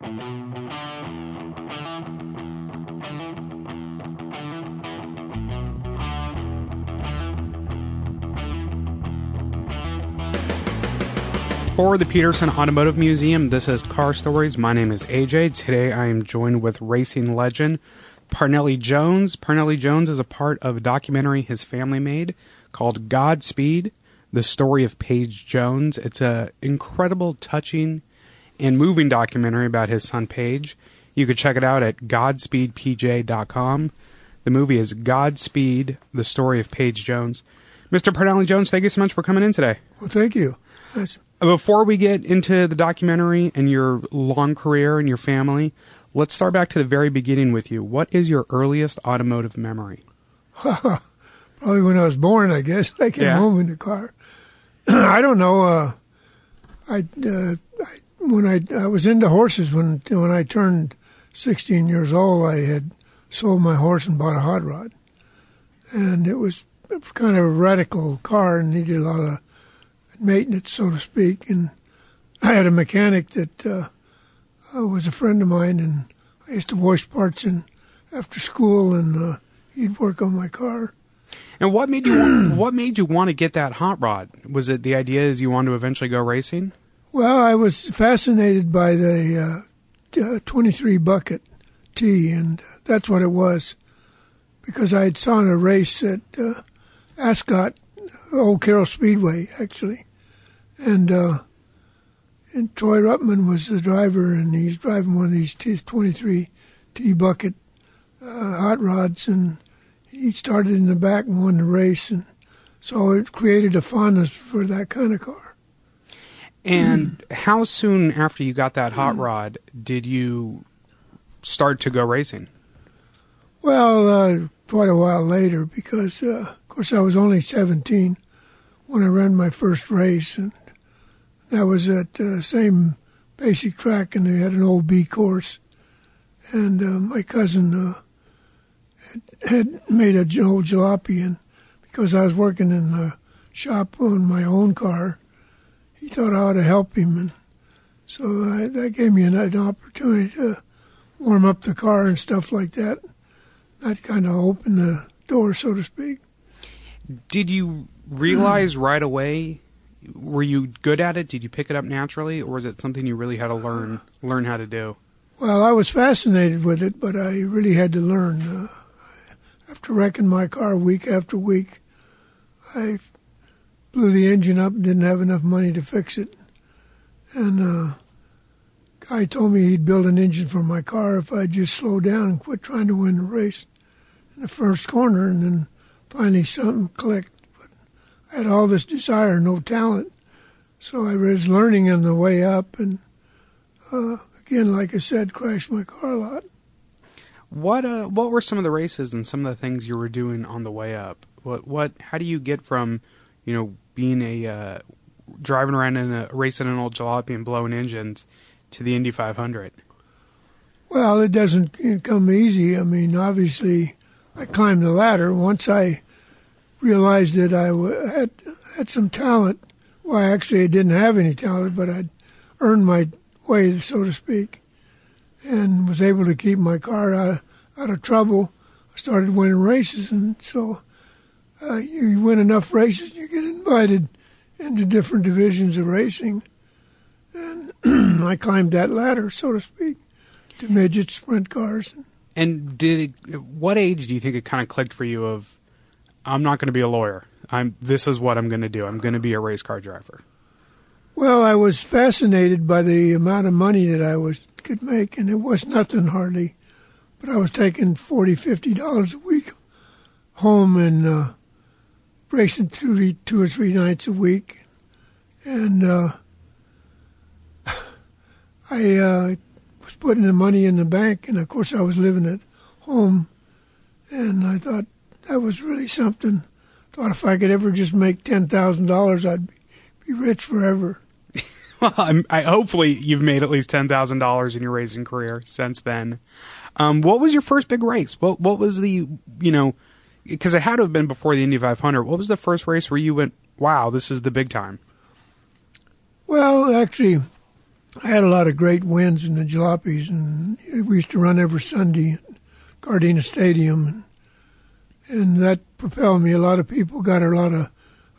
For the Petersen Automotive Museum, this is Car Stories. My name is AJ. Today I am joined with racing legend Parnelli Jones. Parnelli Jones is a part of a documentary his family made called Godspeed, the story of Page Jones. It's a incredible, touching, and moving documentary about his son Page. You could check it out at godspeedpj.com. The movie is Godspeed, the story of Page Jones. Mr. Parnelli Jones, thank you so much for coming in today. Well, thank you. That's, Before we get into the documentary and your long career and your family, let's start back to the very beginning with you. What is your earliest automotive memory? probably when I was born, I guess. I came Yeah. home in the car. I don't know. Uh, I, uh, I when I I was into horses when when I turned 16 years old. I had sold my horse and bought a hot rod, and it was kind of a radical car and needed a lot of maintenance, so to speak. And I had a mechanic that uh, uh, was a friend of mine, and I used to wash parts in after school, and uh, he'd work on my car. And what made you want, what made you want to get that hot rod? Was it the idea is you wanted to eventually go racing? Well, I was fascinated by the uh, uh, 23 bucket T, and that's what it was. Because I had saw a race at uh, Ascot, Old Carrell Speedway, actually, and uh, and Troy Ruttman was the driver, and he's driving one of these T- 23 T bucket uh, hot rods, and he started in the back and won the race, and so it created a fondness for that kind of car. And how soon after you got that hot rod did you start to go racing? Well, uh, quite a while later, because uh, of course I was only 17 when I ran my first race, and that was at the same basic track, and they had an old B course, and uh, my cousin uh, had, had made a old jalopy, and because I was working in the shop on my own car, he thought I ought to help him, and so I, that gave me an, an opportunity to warm up the car and stuff like that that kind of opened the door, so to speak. Did you realize right away were you good at it? Did you pick it up naturally or was it something you really had to learn learn how to do? Well, I was fascinated with it, but I really had to learn. Uh, after wrecking my car week after week, I blew the engine up and didn't have enough money to fix it. And uh, guy told me he'd build an engine for my car if I'd just slow down and quit trying to win the race in the first corner. And then finally something clicked. But I had all this desire, no talent. So I was learning on the way up and uh, again, like I said, crashed my car a lot. What uh what were some of the races and some of the things you were doing on the way up? What what how do you get from, you know, being a uh, driving around in a racing an old jalopy and blowing engines to the Indy 500? Well, it doesn't come easy. I mean, obviously, I climbed the ladder. Once I realized that I had had some talent, well, actually, I didn't have any talent, but I'd earned my way, so to speak, and was able to keep my car out, out of trouble. I started winning races, and so uh, you, win enough races, you get invited into different divisions of racing, and I climbed that ladder, so to speak, to midget sprint cars. And did it, what age do you think it kind of clicked for you of I'm not going to be a lawyer. I'm this is what I'm going to do. I'm going to be a race car driver. Well, I was fascinated by the amount of money that I was could make, and it was nothing hardly, but I was taking forty, fifty dollars a week home and uh, racing two, two or three nights a week, and uh, I uh, was putting the money in the bank, and of course I was living at home, and I thought that was really something. Thought if I could ever just make ten thousand dollars, I'd be, rich forever. Well, I'm, I hopefully you've made at least ten thousand dollars in your racing career since then. Um, what was your first big race? What what was the you know because it had to have been before the Indy 500. What was the first race where you went, wow, this is the big time? Well, actually, I had a lot of great wins in the jalopies, and we used to run every Sunday at Gardena Stadium, and, and that propelled me. A lot of people got a lot of,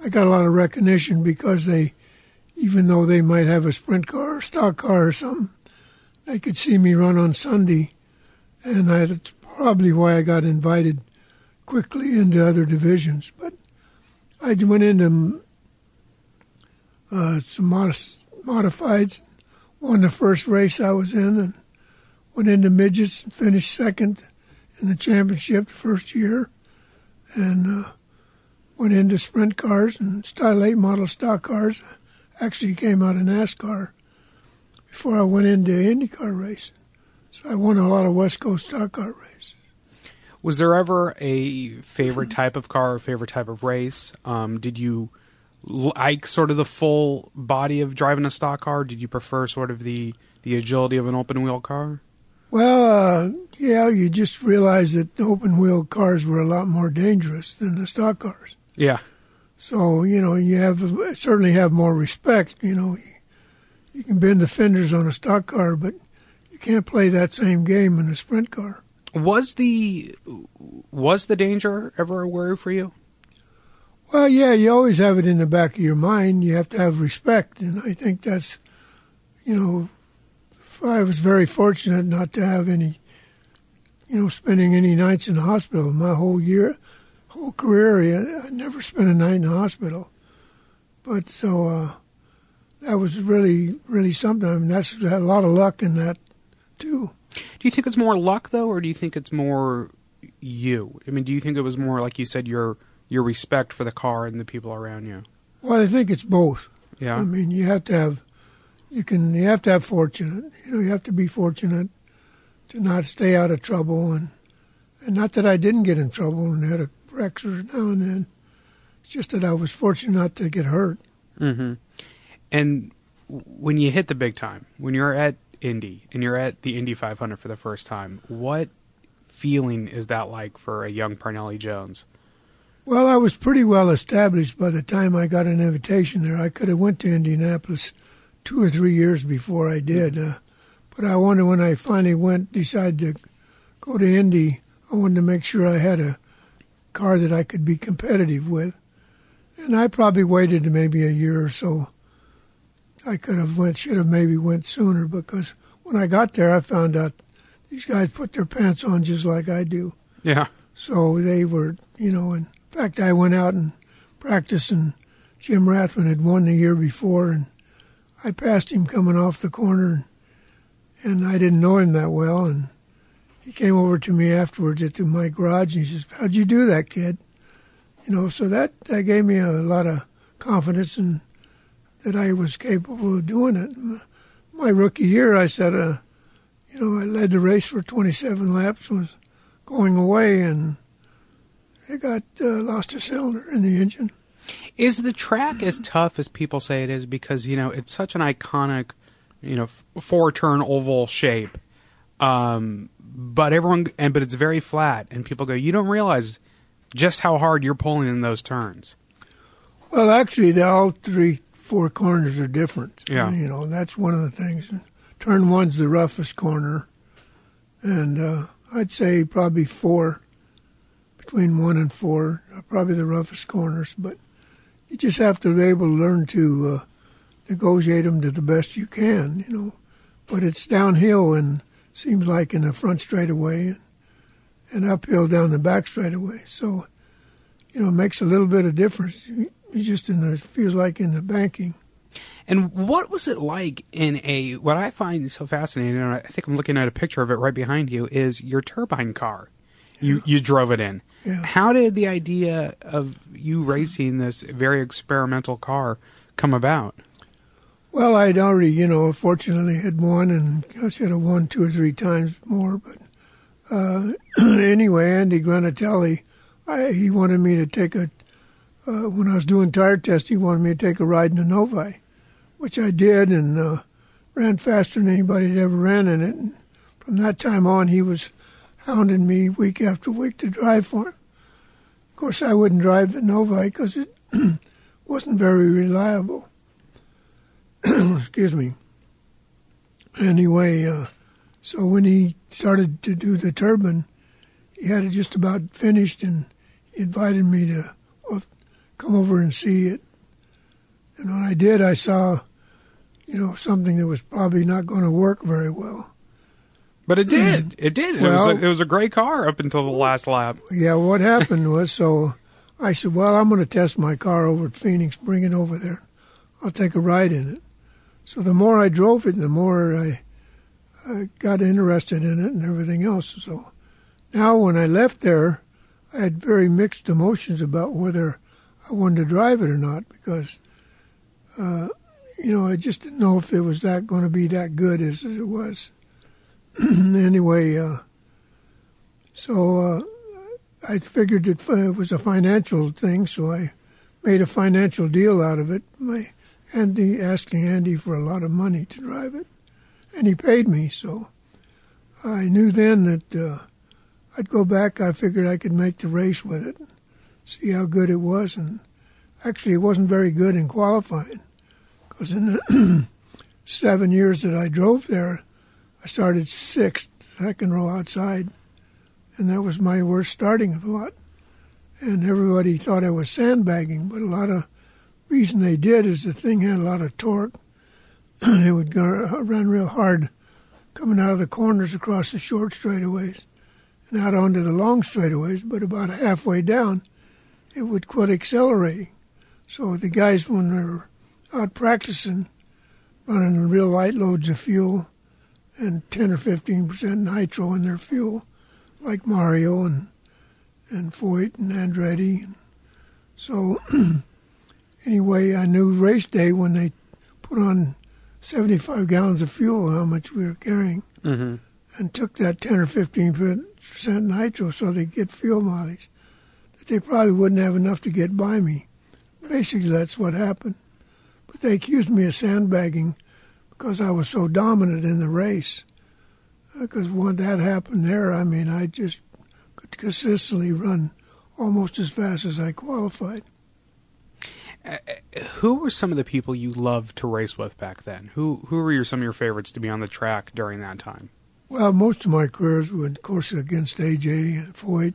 I got a lot of recognition because they, even though they might have a sprint car or stock car or something, they could see me run on Sunday, and I, that's probably why I got invited quickly into other divisions. But I went into uh, some modest, modifieds, won the first race I was in, and went into midgets and finished second in the championship the first year, and uh, went into sprint cars and style 8 model stock cars. Actually came out of NASCAR before I went into IndyCar racing. So I won a lot of West Coast stock car races. Was there ever a favorite type of car or favorite type of race? Um, did you like sort of the full body of driving a stock car? Did you prefer sort of the the agility of an open wheel car? Well, uh, yeah, you just realize that open wheel cars were a lot more dangerous than the stock cars. Yeah. So you know you have certainly have more respect. You know, you, you can bend the fenders on a stock car, but you can't play that same game in a sprint car. Was the was the danger ever a worry for you? Well, yeah, you always have it in the back of your mind. You have to have respect, and I think that's, you know, I was very fortunate not to have any, you know, spending any nights in the hospital. My whole year, whole career, I never spent a night in the hospital. But so uh, that was really, really something. I mean, that's had a lot of luck in that, too. Do you think it's more luck though, or do you think it's more you? I mean, do you think it was more like you said your your respect for the car and the people around you? Well, I think it's both. Yeah. I mean, you have to have you can you have to have fortunate. You know, you have to be fortunate to not stay out of trouble and and not that I didn't get in trouble and had a fracture now and then. It's just that I was fortunate not to get hurt. Mm-hmm. And when you hit the big time, when you're at Indy and you're at the Indy 500 for the first time, what feeling is that like for a young Parnelli Jones? Well, I was pretty well established by the time I got an invitation there. I could have went to Indianapolis two or three years before I did, uh, but I wanted when I finally went, decided to go to Indy. I wanted to make sure I had a car that I could be competitive with, and I probably waited maybe a year or so I could have went, should have maybe went sooner because when I got there, I found out these guys put their pants on just like I do. Yeah. So they were, you know, and in fact, I went out and practiced, and Jim Rathmann had won the year before, and I passed him coming off the corner, and, and I didn't know him that well, and he came over to me afterwards at my garage, and he says, "How'd you do that, kid?" You know, so that that gave me a lot of confidence and that I was capable of doing it. My rookie year, I said, uh, you know, I led the race for 27 laps, was going away, and I got uh, lost a cylinder in the engine. Is the track as tough as people say it is? Because you know it's such an iconic, you know, four-turn oval shape. Um, but everyone, and but it's very flat, and people go, you don't realize just how hard you're pulling in those turns. Well, actually, the all three four corners are different. Yeah. You know, that's one of the things. Turn one's the roughest corner, and uh, I'd say probably four, between one and four, are probably the roughest corners. But you just have to be able to learn to uh, negotiate them to the best you can, you know. But it's downhill and seems like in the front straightaway and, and uphill down the back straightaway. So, you know, it makes a little bit of difference. Just in the feels like in the banking. And what was it like in a what I find so fascinating, and I think I'm looking at a picture of it right behind you, is your turbine car. You Yeah. you drove it in. Yeah. How did the idea of you racing this very experimental car come about? Well, I'd already, you know, fortunately had won, and I should have won two or three times more. But uh, anyway, Andy Granatelli, I, he wanted me to take a, uh, when I was doing tire tests, he wanted me to take a ride in the Novi, which I did and uh, ran faster than anybody had ever ran in it. And from that time on, he was hounding me week after week to drive for him. Of course, I wouldn't drive the Novi because it wasn't very reliable excuse me. Anyway, uh, so when he started to do the turbine, he had it just about finished, and he invited me to come over and see it. And when I did, I saw, you know, something that was probably not going to work very well. But it did. Hmm. It did. Well- it was a, it was a great car up until the last lap. Yeah, what happened was so I said, Well, I'm going to test my car over at Phoenix, bring it over there. I'll take a ride in it. So the more I drove it, the more I, I got interested in it and everything else. So now when I left there, I had very mixed emotions about whether I wanted to drive it or not because, uh, you know, I just didn't know if it was that going to be that good as it was. anyway, uh, so uh, I figured it, it was a financial thing, so I made a financial deal out of it. My Andy asking Andy for a lot of money to drive it, and he paid me. So I knew then that uh, I'd go back. I figured I could make the race with it, see how good it was, and actually it wasn't very good in qualifying, because in the seven years that I drove there, I started sixth, second row outside and that was my worst starting lot. And everybody thought I was sandbagging, but a lot of reason they did is the thing had a lot of torque. it would go, run real hard coming out of the corners across the short straightaways and out onto the long straightaways, but about halfway down, it would quit accelerating. So the guys, when they were out practicing, running real light loads of fuel and 10 or 15 percent nitro in their fuel, like Mario and and Foyt and Andretti. So anyway, I knew race day when they put on 75 gallons of fuel, how much we were carrying, Mm-hmm. and took that 10 or 15 percent nitro so they get fuel mileage. They probably wouldn't have enough to get by me. Basically, that's what happened. But they accused me of sandbagging because I was so dominant in the race uh, because when that happened there, I mean, I just could consistently run almost as fast as I qualified. Uh, uh, who were some of the people you loved to race with back then? Who who were your, some of your favorites to be on the track during that time? Well, most of my careers were, of course, against AJ and Foyt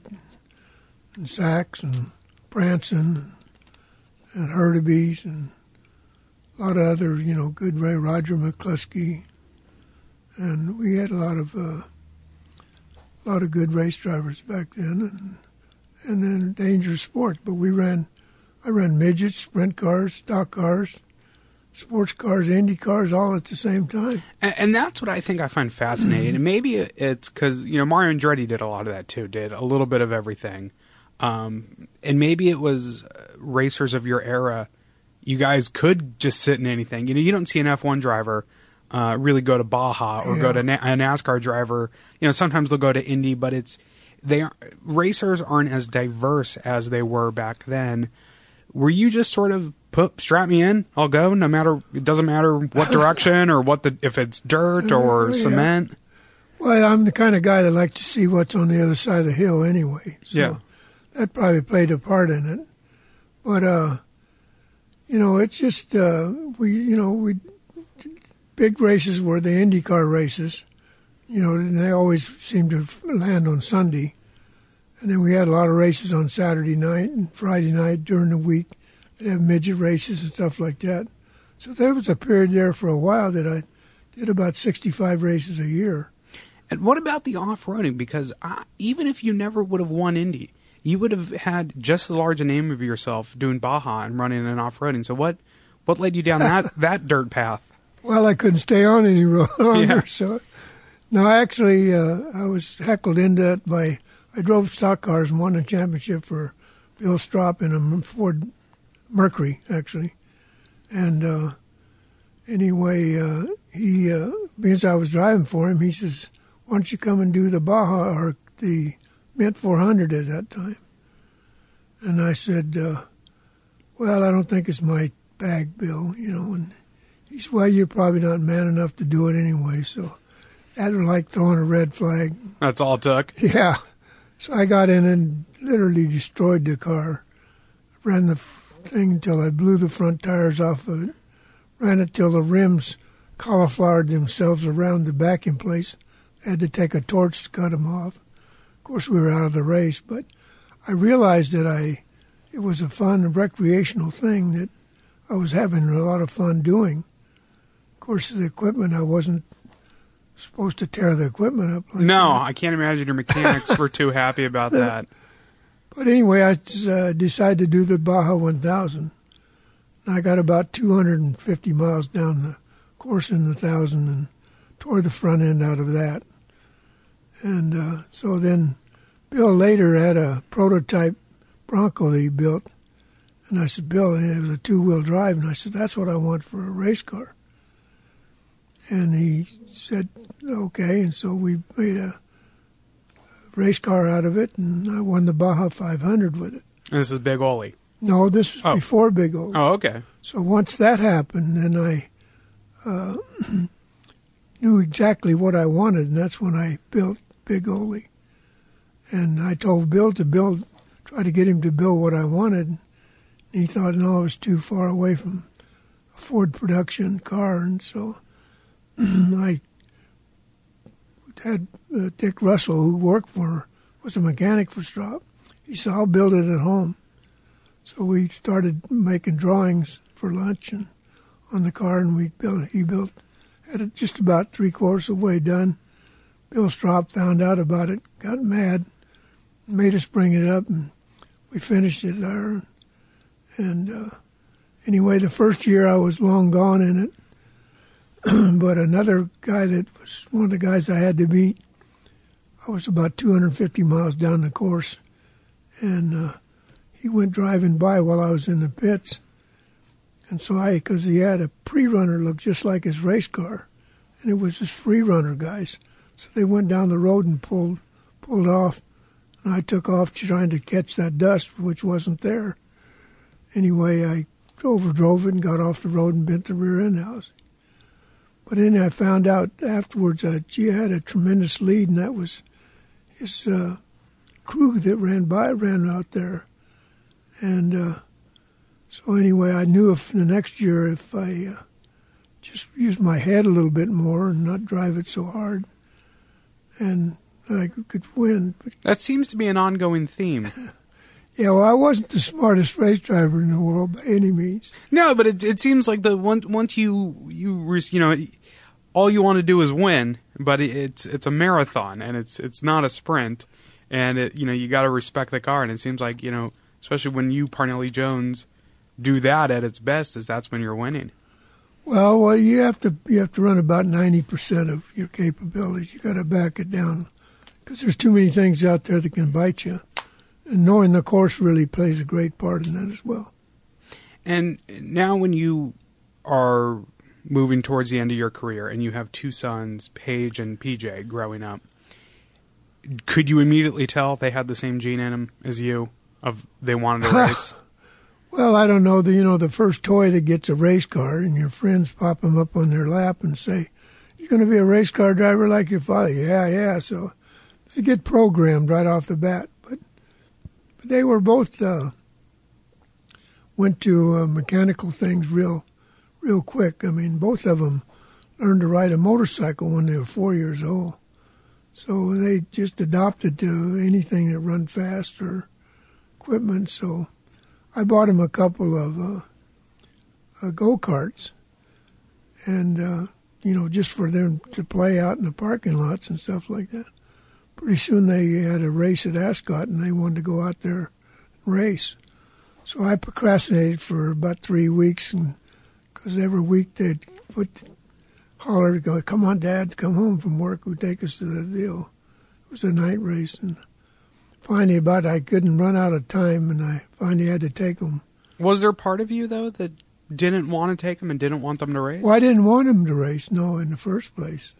and Sachs and Branson and Hurtubise and a lot of other, you know, good Ray Roger McCluskey. And we had a lot of uh, a lot of good race drivers back then, and and then dangerous sport. But we ran, I ran midgets, sprint cars, stock cars, sports cars, Indy cars, all at the same time. And, and that's what I think I find fascinating. and maybe it's because you know Mario Andretti did a lot of that too. Did a little bit of everything, um, and maybe it was uh, racers of your era. You guys could just sit in anything. You know, you don't see an F one driver uh, really go to Baja or go to Na- a NASCAR driver. You know, sometimes they'll go to Indy, but it's they are, racers aren't as diverse as they were back then. Were you just sort of put strap me in, I'll go, no matter it doesn't matter what direction or what the if it's dirt or yeah. cement. Well, I'm the kind of guy that likes to see what's on the other side of the hill anyway. So Yeah. That probably played a part in it. But uh, you know, it's just uh, we, you know, we big races were the IndyCar races. You know, and they always seemed to land on Sunday, and then we had a lot of races on Saturday night and Friday night during the week. They have midget races and stuff like that. So there was a period there for a while that I did about 65 races a year. And what about the off roading? Because I, even if you never would have won Indy, you would have had just as large a name of yourself doing Baja and running and off roading. So what what led you down that that dirt path? Well, I couldn't stay on any ro- longer, Yeah. so no. Actually, uh, I was heckled into it by I drove stock cars and won a championship for Bill Stroppe in a Ford Mercury, actually. And uh, anyway, uh, he uh, because I was driving for him, he says, "Why don't you come and do the Baja or the Mint 400 at that time?" And I said, uh, "Well, I don't think it's my bag, Bill. You know." And he said, "Well, you're probably not man enough to do it anyway." So that was like throwing a red flag. That's all it took. Yeah. So I got in and literally destroyed the car. Ran the thing until I blew the front tires off of it. Ran it till the rims cauliflowered themselves around the backing place. I had to take a torch to cut them off. Of course, we were out of the race, but I realized that I it was a fun recreational thing that I was having a lot of fun doing. Of course, the equipment I wasn't supposed to tear the equipment up. Like no, that. I can't imagine your mechanics were too happy about that. But anyway, I uh, decided to do the Baja 1000. And I got about 250 miles down the course in the thousand and tore the front end out of that. And uh, so then Bill later had a prototype Bronco that he built. And I said, Bill, it was a two wheel drive. And I said, that's what I want for a race car. And he said, okay. And so we made a race car out of it, and I won the Baja 500 with it. And this is Big Oly. No, this was Oh. before Big Oly. Oh, okay. So once that happened, then I uh, knew exactly what I wanted, and that's when I built Big Oly. And I told Bill to build, try to get him to build what I wanted. And he thought, no, it was too far away from a Ford production car, and so I had uh, Dick Russell, who worked for, was a mechanic for Stroppe. He said, I'll build it at home. So we started making drawings for lunch and on the car, and we built. He built had it just about three quarters of the way done. Bill Stroppe found out about it, got mad, made us bring it up, and we finished it there. And uh, anyway, the first year I was long gone in it, but another guy that was one of the guys I had to beat. I was about 250 miles down the course, and. Uh, he went driving by while I was in the pits. And so I, because he had a pre-runner look just like his race car, and it was just free runner guys. So they went down the road and pulled, pulled off, and I took off trying to catch that dust, which wasn't there. Anyway, I drove it and got off the road and bent the rear end housing. But then I found out afterwards that G had a tremendous lead, and that was his uh, crew that ran by ran out there. And uh, so anyway, I knew if the next year if I uh, just used my head a little bit more and not drive it so hard, and I could win. That seems to be an ongoing theme. yeah, well, I wasn't the smartest race driver in the world by any means. No, but it it seems like the one once you you re- you know all you want to do is win, but it- it's it's a marathon and it's it's not a sprint, and it you know you got to respect the car, and it seems like you know especially when you Parnelli Jones do that at its best, is that's when you're winning. Well, well, you have to you have to run about ninety percent of your capabilities. You got to back it down because there's too many things out there that can bite you, and knowing the course really plays a great part in that as well. And now, when you are moving towards the end of your career and you have two sons, Page and PJ, growing up, could you immediately tell they had the same gene in them as you? Of they wanted to race. Well, I don't know. The, you know, the first toy that gets a race car, and your friends pop them up on their lap and say, "You're going to be a race car driver like your father." Yeah, yeah. So they get programmed right off the bat. But, but they were both uh, went to uh, mechanical things real, real quick. I mean, both of them learned to ride a motorcycle when they were four years old. So they just adopted to anything that run fast or equipment. So I bought him a couple of uh, uh, go karts, and uh, you know, just for them to play out in the parking lots and stuff like that. Pretty soon they had a race at Ascot, and they wanted to go out there and race. So I procrastinated for about three weeks, and because every week they'd put holler, go, "Come on, Dad, come home from work. Would take us to the deal." It was a night race, and finally, about I couldn't run out of time, and I finally had to take them. Was there part of you though that didn't want to take them and didn't want them to race? Well, I didn't want them to race, no, in the first place.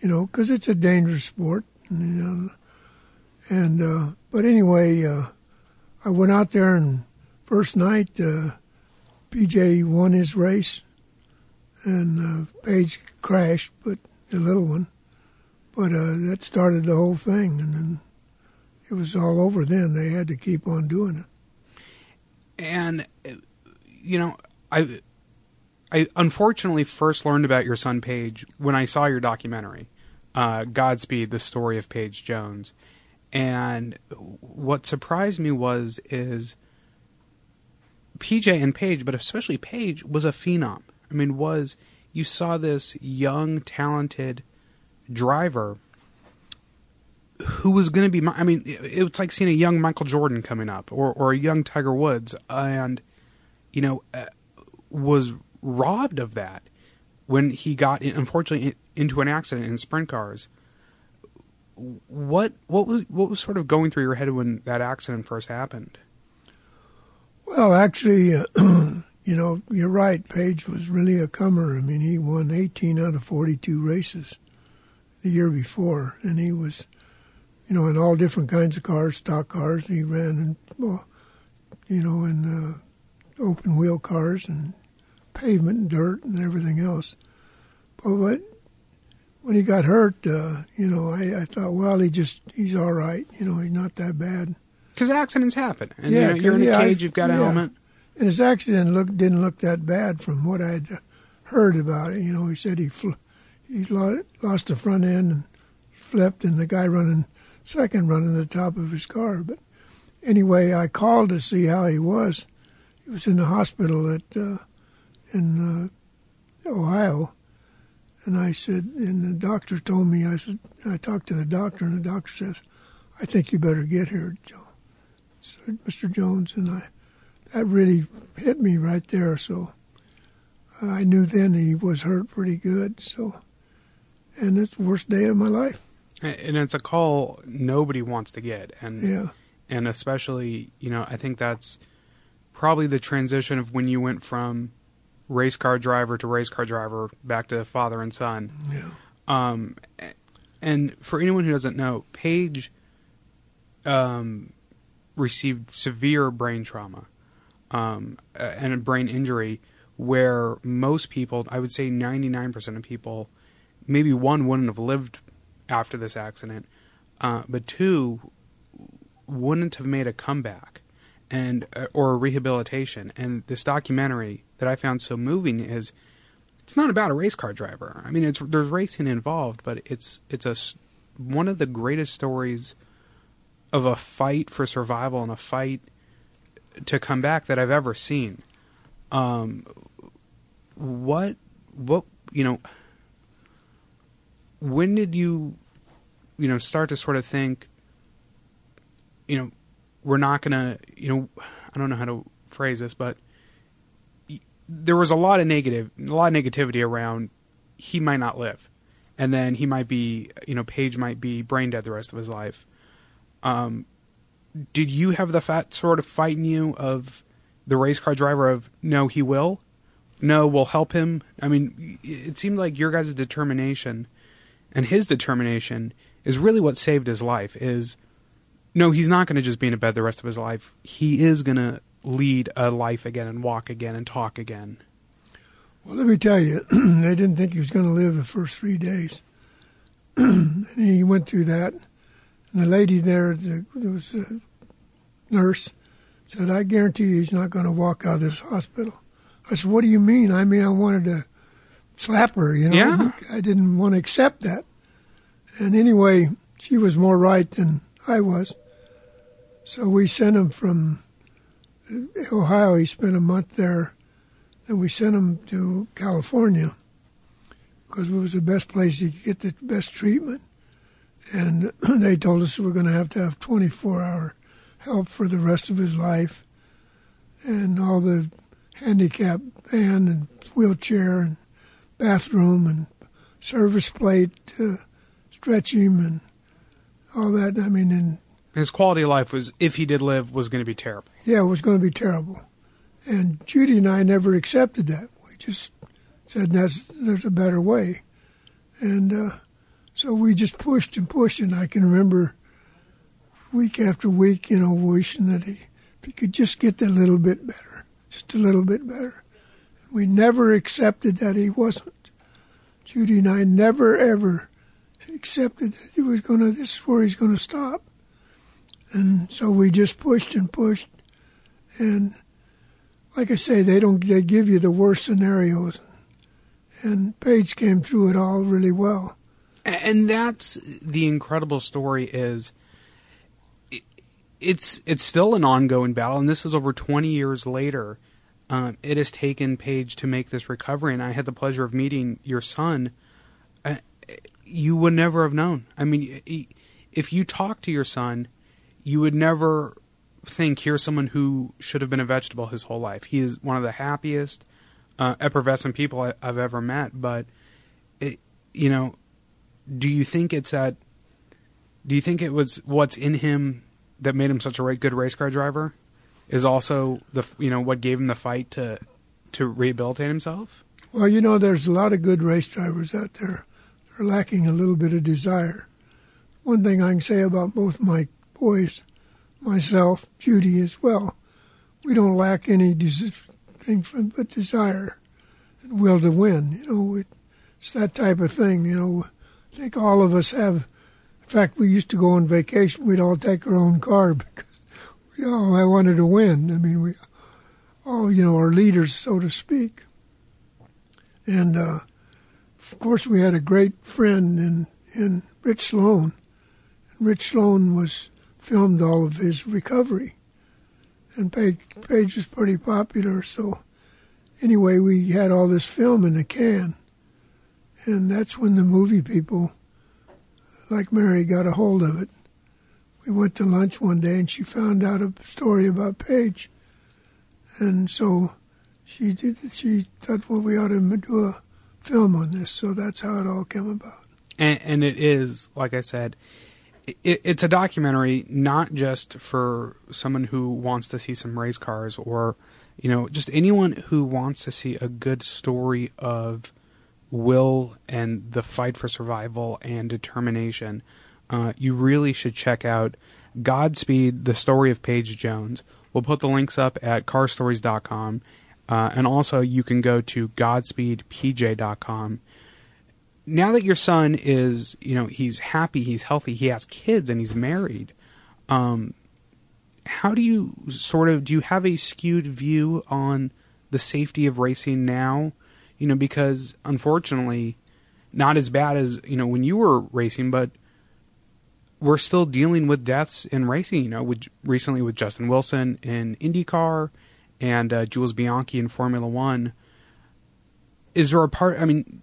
You know, because it's a dangerous sport. You know, and uh, but anyway, uh, I went out there and first night, uh, PJ won his race, and uh, Page crashed, but the little one. But uh, that started the whole thing, and then it was all over. Then they had to keep on doing it. and you know, I I unfortunately first learned about your son Page when I saw your documentary, uh, Godspeed: The Story of Page Jones, and what surprised me was is PJ and Page, but especially Page, was a phenom. I mean, was you saw this young, talented driver who was going to be. my, I mean, it's like seeing a young Michael Jordan coming up, or or a young Tiger Woods, and you know, uh, was robbed of that when he got unfortunately into an accident in sprint cars. What what was what was sort of going through your head when that accident first happened? Well, actually, uh, you know, you're right. Page was really a comer. I mean, he won 18 out of 42 races the year before, and he was, you know, in all different kinds of cars, stock cars. He ran in, you know, in uh, open wheel cars and pavement and dirt and everything else. But what, when he got hurt, uh, you know, I, I thought, well, he just he's all right. You know, he's not that bad. Because accidents happen, and yeah, you are in a yeah, cage. You've got a yeah. helmet. And his accident look didn't look that bad from what I'd heard about it. You know, he said he fl- he lost the front end and flipped, and the guy running second running the top of his car. But anyway, I called to see how he was. He was in the hospital at uh, in uh, Ohio, and I said, and the doctor told me, I said, I talked to the doctor, and the doctor says, I think you better get here, Joe. Said Mr. Jones, and I that really hit me right there. So I knew then he was hurt pretty good. So, and it's the worst day of my life. And it's a call nobody wants to get, and yeah, and especially you know I think that's probably the transition of when you went from race car driver to race car driver back to father and son. Yeah. Um, and for anyone who doesn't know, Page um, received severe brain trauma um, and a brain injury where most people, I would say 99% of people, maybe one wouldn't have lived after this accident, uh, but two wouldn't have made a comeback and uh, or a rehabilitation. And this documentary that I found so moving is it's not about a race car driver. I mean, it's there's racing involved, but it's it's a one of the greatest stories of a fight for survival and a fight to come back that I've ever seen. Um, what what you know? When did you you know start to sort of think? You know, we're not gonna. You know, I don't know how to phrase this, but there was a lot of negative, a lot of negativity around. He might not live, and then he might be. You know, Page might be brain dead the rest of his life. Um, did you have the fat sort of fighting you of the race car driver of no, he will, no, we'll help him? I mean, it seemed like your guys' determination and his determination is really what saved his life. Is no, he's not going to just be in a bed the rest of his life. He is going to lead a life again and walk again and talk again. Well, let me tell you, they didn't think he was going to live the first three days. and he went through that. And the lady there, the, was a nurse, said, I guarantee you he's not going to walk out of this hospital. I said, What do you mean? I mean, I wanted to slap her, you know. Yeah. I didn't want to accept that. And anyway, she was more right than I was. So we sent him from Ohio. He spent a month there. Then we sent him to California because it was the best place he could get the best treatment and they told us we are going to have to have 24 hour help for the rest of his life and all the handicap van and wheelchair and bathroom and service plate to stretch him and all that. I mean, and his quality of life was, if he did live, was going to be terrible. Yeah, it was going to be terrible. And Judy and I never accepted that. We just said that's there's a better way, and uh, so we just pushed and pushed, and I can remember week after week, you know, wishing that he, if he could just get that little bit better, just a little bit better. We never accepted that he wasn't. Judy and I never ever accepted that he was going to, this is where he's going to stop. And so we just pushed and pushed. And like I say, they don't they give you the worst scenarios, and Page came through it all really well. And that's the incredible story is it's it's still an ongoing battle, and this is over 20 years later. Um, it has taken Page to make this recovery, and I had the pleasure of meeting your son. Uh, you would never have known. I mean, if you talk to your son, you would never think here's someone who should have been a vegetable his whole life. He is one of the happiest, uh, effervescent people I, have ever met. But, it, you know, do you think it's that? Do you think it was what's in him that made him such a good race car driver? Is also the you know what gave him the fight to to rehabilitate himself. Well, you know, there's a lot of good race drivers out there. They're lacking a little bit of desire. One thing I can say about both my boys, myself, Judy as well, we don't lack any thing but desire and will to win. You know, it, it's that type of thing. You know, I think all of us have. In fact, we used to go on vacation. We'd all take our own car because we all I wanted to win. I mean, we all you know are leaders, so to speak. And uh, of course, we had a great friend in in Rich Sloan. And Rich Sloan was filmed all of his recovery, and Page, Page was pretty popular. So anyway, we had all this film in a can and that's when the movie people, like Mary, got a hold of it. We went to lunch one day and she found out a story about Page. And so she did. She thought, well, we ought to do a film on this. So that's how it all came about. And, and it is, like I said, it, it's a documentary not just for someone who wants to see some race cars or, you know, just anyone who wants to see a good story of will and the fight for survival and determination, uh, you really should check out Godspeed, the story of Page Jones. We'll put the links up at carstories.com. Uh, and also, you can go to godspeedpj.com. Now that your son is, you know, he's happy, he's healthy, he has kids, and he's married, um, how do you sort of do you have a skewed view on the safety of racing now you know, because unfortunately, not as bad as you know when you were racing, but we're still dealing with deaths in racing. You know, with, recently with Justin Wilson in IndyCar and uh, Jules Bianchi in Formula One. Is there a part? I mean,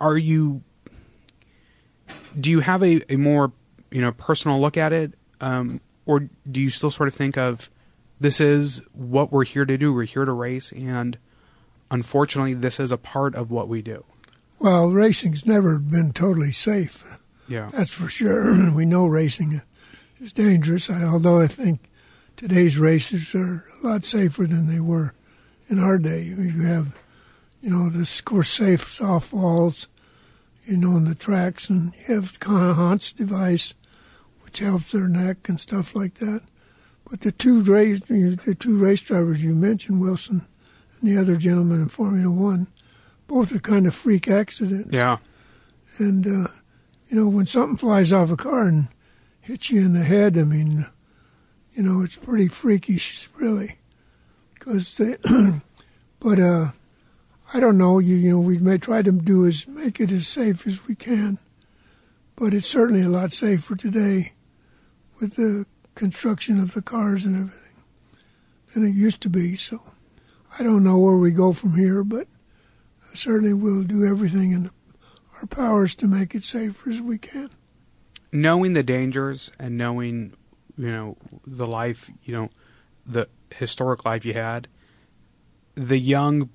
are you? Do you have a, a more you know personal look at it, um, or do you still sort of think of this is what we're here to do? We're here to race, and unfortunately, this is a part of what we do. Well, racing's never been totally safe. Yeah, that's for sure. we know racing is dangerous. although I think today's races are a lot safer than they were in our day. You have, you know, the course safe soft walls, you know, on the tracks, and you have the Hans device, which helps their neck and stuff like that. But the two race, the two race drivers you mentioned, Wilson and the other gentleman in Formula One, both are kind of freak accidents. Yeah. And, uh, you know, when something flies off a car and hits you in the head, I mean, you know, it's pretty freakish, really. Because they, but, uh, I don't know, you, you know, we may try to do is make it as safe as we can. But it's certainly a lot safer today with the construction of the cars and everything than it used to be, so. I don't know where we go from here, but certainly we'll do everything in our powers to make it safer as we can. Knowing the dangers and knowing, you know, the life, you know, the historic life you had, the young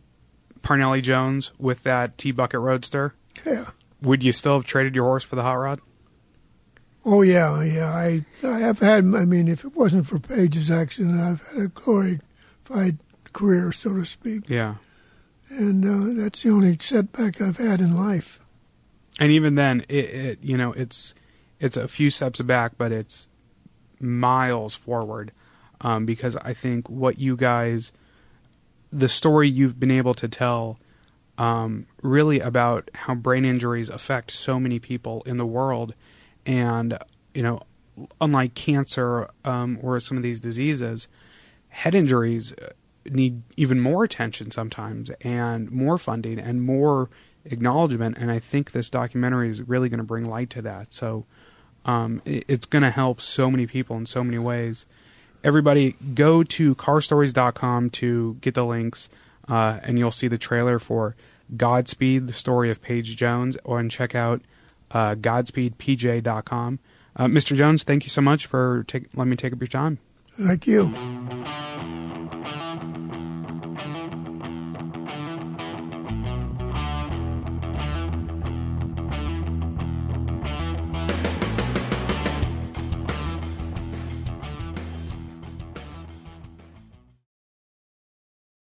Parnelli Jones with that T bucket roadster. Yeah. Would you still have traded your horse for the hot rod? Oh yeah, yeah. I I have had. I mean, if it wasn't for Page's accident, I've had a glorified career, so to speak. Yeah. And uh, that's the only setback I've had in life. And even then, it, it you know it's it's a few steps back, but it's miles forward. Um, because I think what you guys, the story you've been able to tell, um, really about how brain injuries affect so many people in the world, and you know, unlike cancer um, or some of these diseases, head injuries need even more attention sometimes and more funding and more acknowledgement. And I think this documentary is really going to bring light to that. So um, it, it's going to help so many people in so many ways. Everybody, go to carstories.com to get the links, uh, and you'll see the trailer for Godspeed, the story of Page Jones, or and check out uh, GodspeedPJ.com. Uh, Mr. Jones, thank you so much for take, letting me take up your time. Thank you.